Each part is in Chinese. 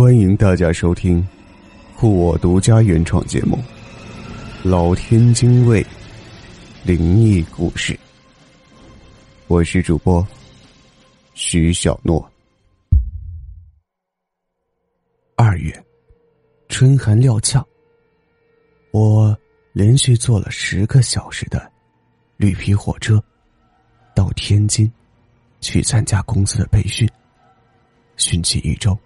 欢迎大家收听酷我独家原创节目《老天津卫灵异故事》。我是主播徐小诺。二月，春寒料峭，我连续坐了十个小时的绿皮火车到天津，去参加公司的培训，训期一周。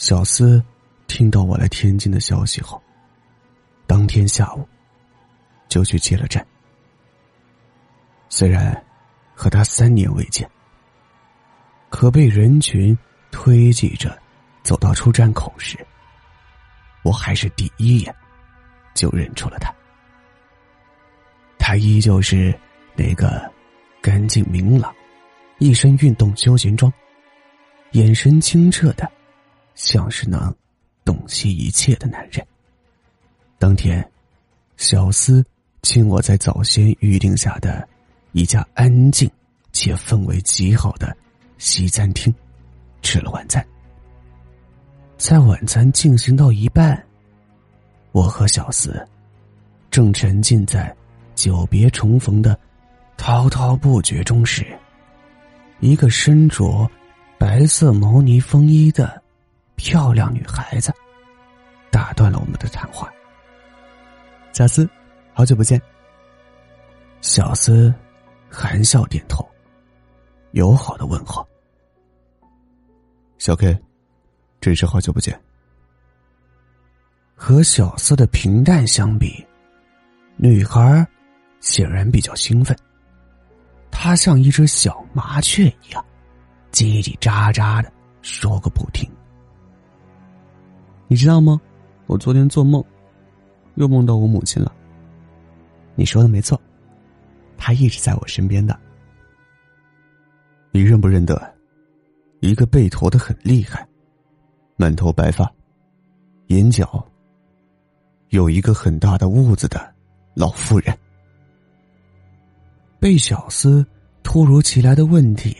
小思听到我来天津的消息后，当天下午就去接了站。虽然和他三年未见，可被人群推挤着走到出站口时，我还是第一眼就认出了他。他依旧是那个干净明朗、一身运动休闲装、眼神清澈的。像是能洞悉一切的男人。当天，小司请我在早先预定下的一家安静且氛围极好的西餐厅吃了晚餐。在晚餐进行到一半，我和小司正沉浸在久别重逢的滔滔不绝中时，一个身着白色毛呢风衣的。漂亮女孩子打断了我们的谈话。小斯，好久不见。小思含笑点头，友好的问候。小 K，真是好久不见。和小思的平淡相比，女孩显然比较兴奋。她像一只小麻雀一样，叽叽喳喳的说个不停。你知道吗？我昨天做梦，又梦到我母亲了。你说的没错，她一直在我身边的。你认不认得一个背驼的很厉害、满头白发、眼角有一个很大的痦子的老妇人？被小司突如其来的问题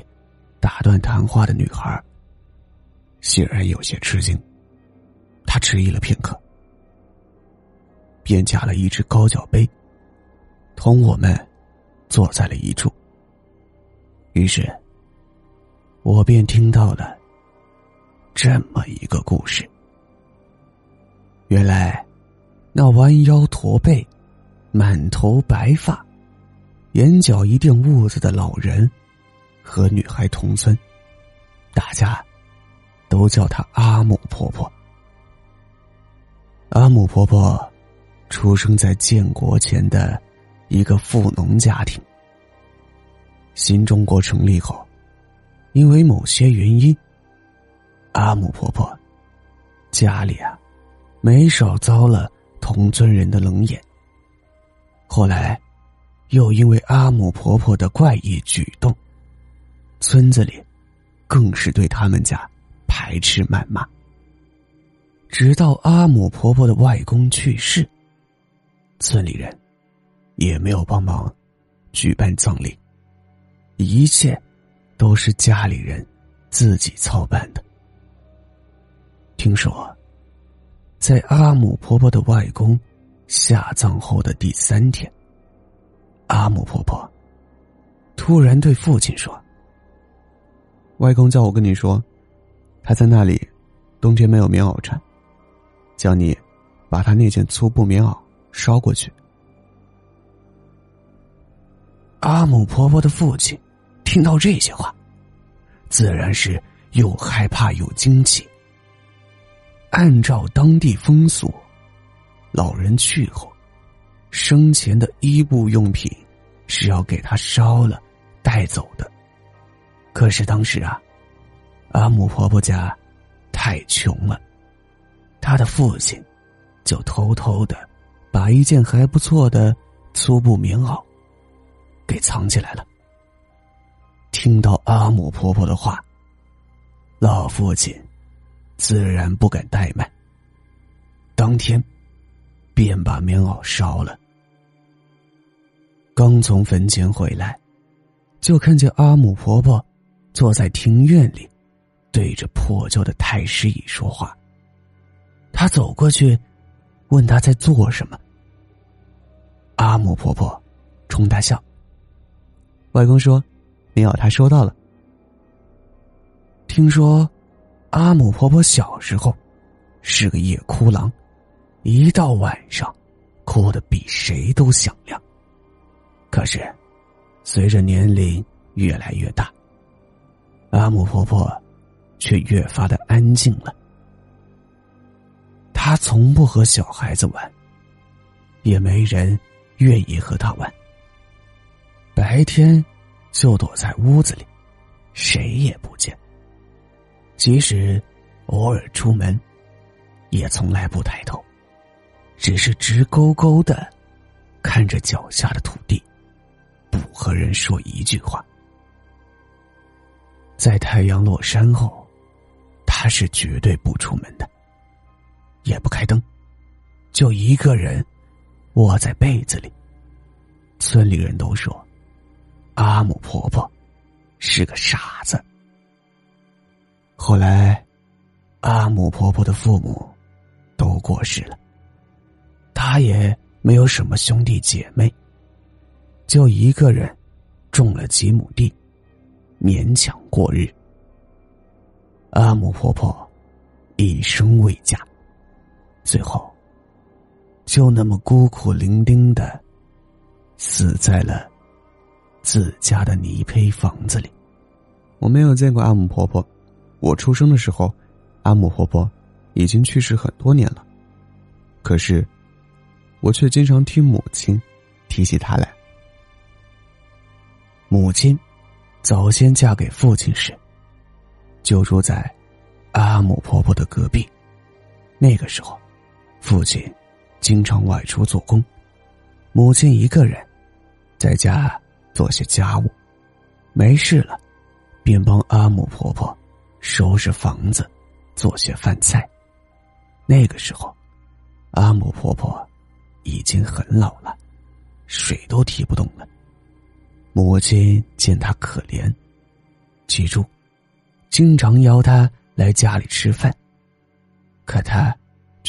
打断谈话的女孩，显然有些吃惊。他迟疑了片刻，便架了一只高脚杯，同我们坐在了一处。于是，我便听到了这么一个故事：原来，那弯腰驼背、满头白发、眼角一定痦子的老人，和女孩同村，大家都叫她阿母婆婆。阿姆婆婆出生在建国前的一个富农家庭。新中国成立后，因为某些原因，阿姆婆婆家里啊没少遭了同村人的冷眼。后来，又因为阿姆婆婆的怪异举动，村子里更是对他们家排斥谩骂。直到阿姆婆婆的外公去世，村里人也没有帮忙举办葬礼，一切都是家里人自己操办的。听说，在阿姆婆婆的外公下葬后的第三天，阿姆婆婆突然对父亲说：“外公叫我跟你说，他在那里冬天没有棉袄穿。”叫你把他那件粗布棉袄捎过去。阿姆婆婆的父亲听到这些话，自然是又害怕又惊奇。按照当地风俗，老人去后，生前的衣物用品是要给他烧了带走的。可是当时啊，阿姆婆婆家太穷了。他的父亲就偷偷的把一件还不错的粗布棉袄给藏起来了。听到阿母婆婆的话，老父亲自然不敢怠慢，当天便把棉袄烧了。刚从坟前回来，就看见阿母婆婆坐在庭院里，对着破旧的太师椅说话。他走过去，问他在做什么。阿姆婆婆冲他笑。外公说：“没有，他收到了。”听说，阿姆婆婆小时候是个夜哭郎，一到晚上，哭的比谁都响亮。可是，随着年龄越来越大，阿姆婆婆却越发的安静了。他从不和小孩子玩，也没人愿意和他玩。白天就躲在屋子里，谁也不见。即使偶尔出门，也从来不抬头，只是直勾勾的看着脚下的土地。不和人说一句话，在太阳落山后，他是绝对不出门的，也不开灯，就一个人窝在被子里。村里人都说，阿姆婆婆是个傻子。后来，阿姆婆婆的父母都过世了，她也没有什么兄弟姐妹。就一个人，种了几亩地，勉强过日。阿姆婆婆一生未嫁，最后就那么孤苦伶仃的死在了自家的泥坯房子里。我没有见过阿姆婆婆，我出生的时候，阿姆婆婆已经去世很多年了。可是，我却经常听母亲提起她来。母亲早先嫁给父亲时，就住在阿姆婆婆的隔壁。那个时候，父亲经常外出做工，母亲一个人在家做些家务，没事了，便帮阿母婆婆收拾房子，做些饭菜。那个时候，阿姆婆婆已经很老了，水都提不动了。母亲见他可怜，记住，经常邀他来家里吃饭。可他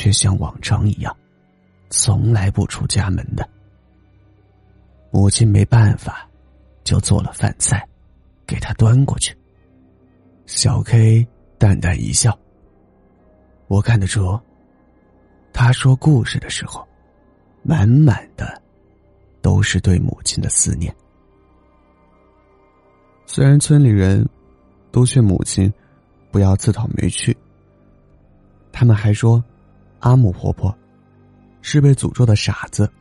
却像往常一样，从来不出家门的。母亲没办法，就做了饭菜，给他端过去。小 K 淡淡一笑。我看得出，他说故事的时候，满满的都是对母亲的思念。虽然村里人都劝母亲不要自讨没趣，他们还说阿姆婆婆是被诅咒的傻子，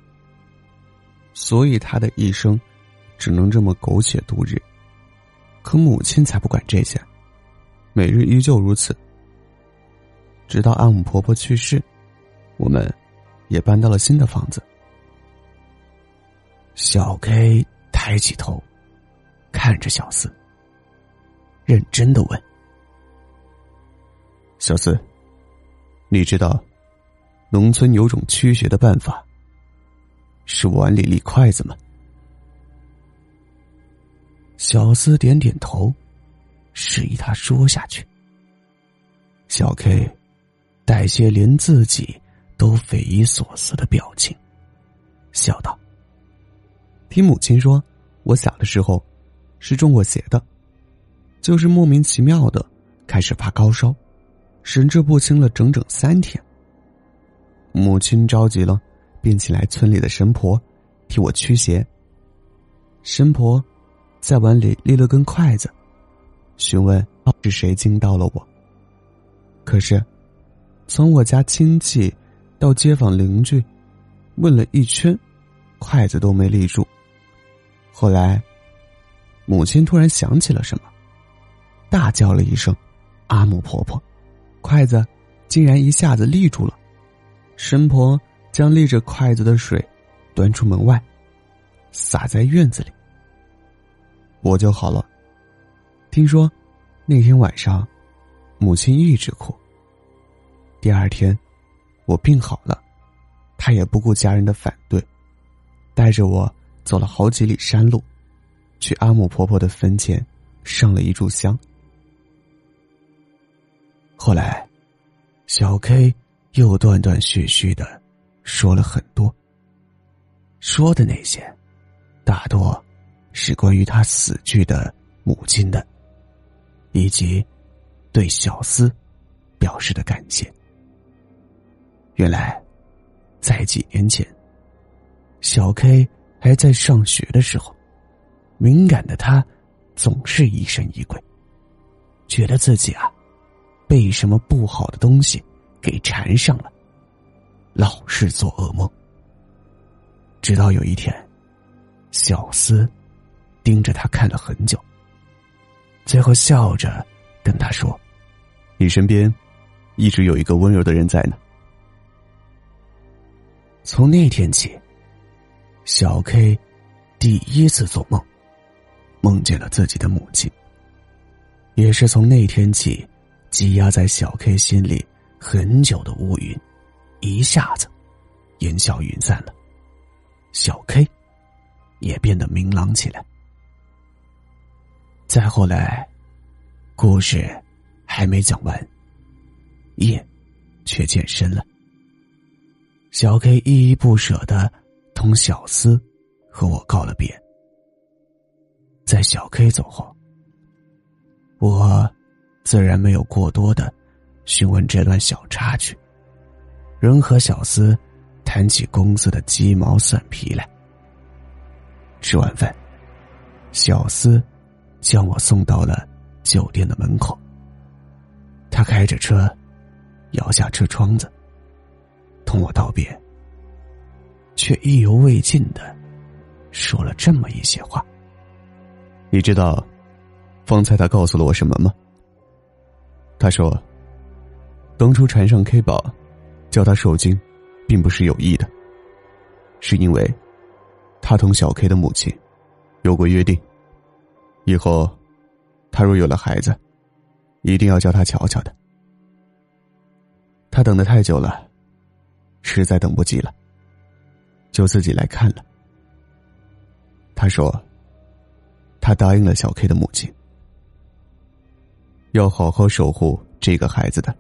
所以她的一生只能这么苟且度日。可母亲才不管这些，每日依旧如此。直到阿姆婆婆去世，我们也搬到了新的房子。小 K 抬起头。看着小四，认真的问：“小四，你知道，农村有种驱邪的办法，是碗里立筷子吗？”小司点点头，示意他说下去。小 K 带些连自己都匪夷所思的表情，笑道：“听母亲说，我小的时候。”是中过邪的，就是莫名其妙的开始发高烧，神志不清了整整三天。母亲着急了，便请来村里的神婆替我驱邪。神婆在碗里立了根筷子，询问是谁惊到了我。可是，从我家亲戚到街坊邻居，问了一圈，筷子都没立住。后来。母亲突然想起了什么，大叫了一声：“阿母婆婆！”筷子竟然一下子立住了。神婆将立着筷子的水端出门外，洒在院子里。我就好了。听说那天晚上，母亲一直哭。第二天，我病好了，她也不顾家人的反对，带着我走了好几里山路。去阿姆婆婆的坟前，上了一炷香。后来，小 K 又断断续续的说了很多。说的那些，大多是关于他死去的母亲的，以及对小思表示的感谢。原来，在几年前，小 K 还在上学的时候，敏感的他总是疑神疑鬼，觉得自己啊被什么不好的东西给缠上了，老是做噩梦。直到有一天，小思盯着他看了很久，最后笑着跟他说：“你身边一直有一个温柔的人在呢。”从那天起，小 K 第一次做梦，梦见了自己的母亲。也是从那天起，积压在小 K 心里很久的乌云，一下子烟消云散了。小 K 也变得明朗起来。再后来，故事还没讲完，夜却渐深了。小 K 依依不舍的同小思和我告了别。在小 K 走后，我自然没有过多的询问这段小插曲，仍和小思。谈起公司的鸡毛蒜皮来。吃完饭，小司将我送到了酒店的门口。他开着车，摇下车窗子，同我道别，却意犹未尽的说了这么一些话。你知道，方才他告诉了我什么吗？他说，当初缠上 K 宝，叫他受惊。并不是有意的，是因为，他同小 K 的母亲有过约定，以后，他若有了孩子，一定要叫他瞧瞧的。他等的太久了，实在等不及了，就自己来看了。他说，他答应了小 K 的母亲，要好好守护这个孩子的。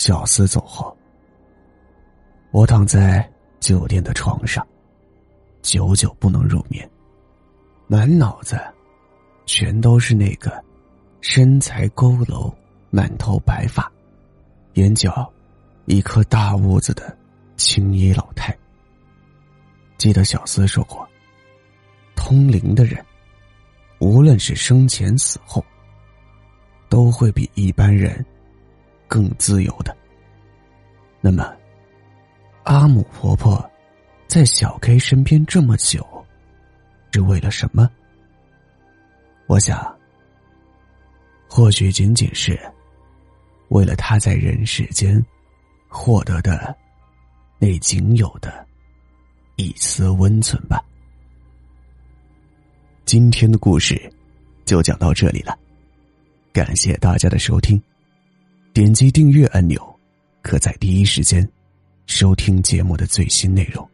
小司走后，我躺在酒店的床上，久久不能入眠，满脑子全都是那个身材佝偻、满头白发、眼角一颗大痦子的青衣老太。记得小司说过，通灵的人，无论是生前死后，都会比一般人。更自由的。那么，阿姆婆婆在小 K 身边这么久，是为了什么？我想，或许仅仅是为了他在人世间获得的那仅有的一丝温存吧。今天的故事就讲到这里了，感谢大家的收听。点击订阅按钮，可在第一时间收听节目的最新内容。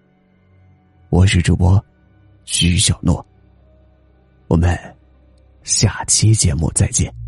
我是主播徐小诺，我们下期节目再见。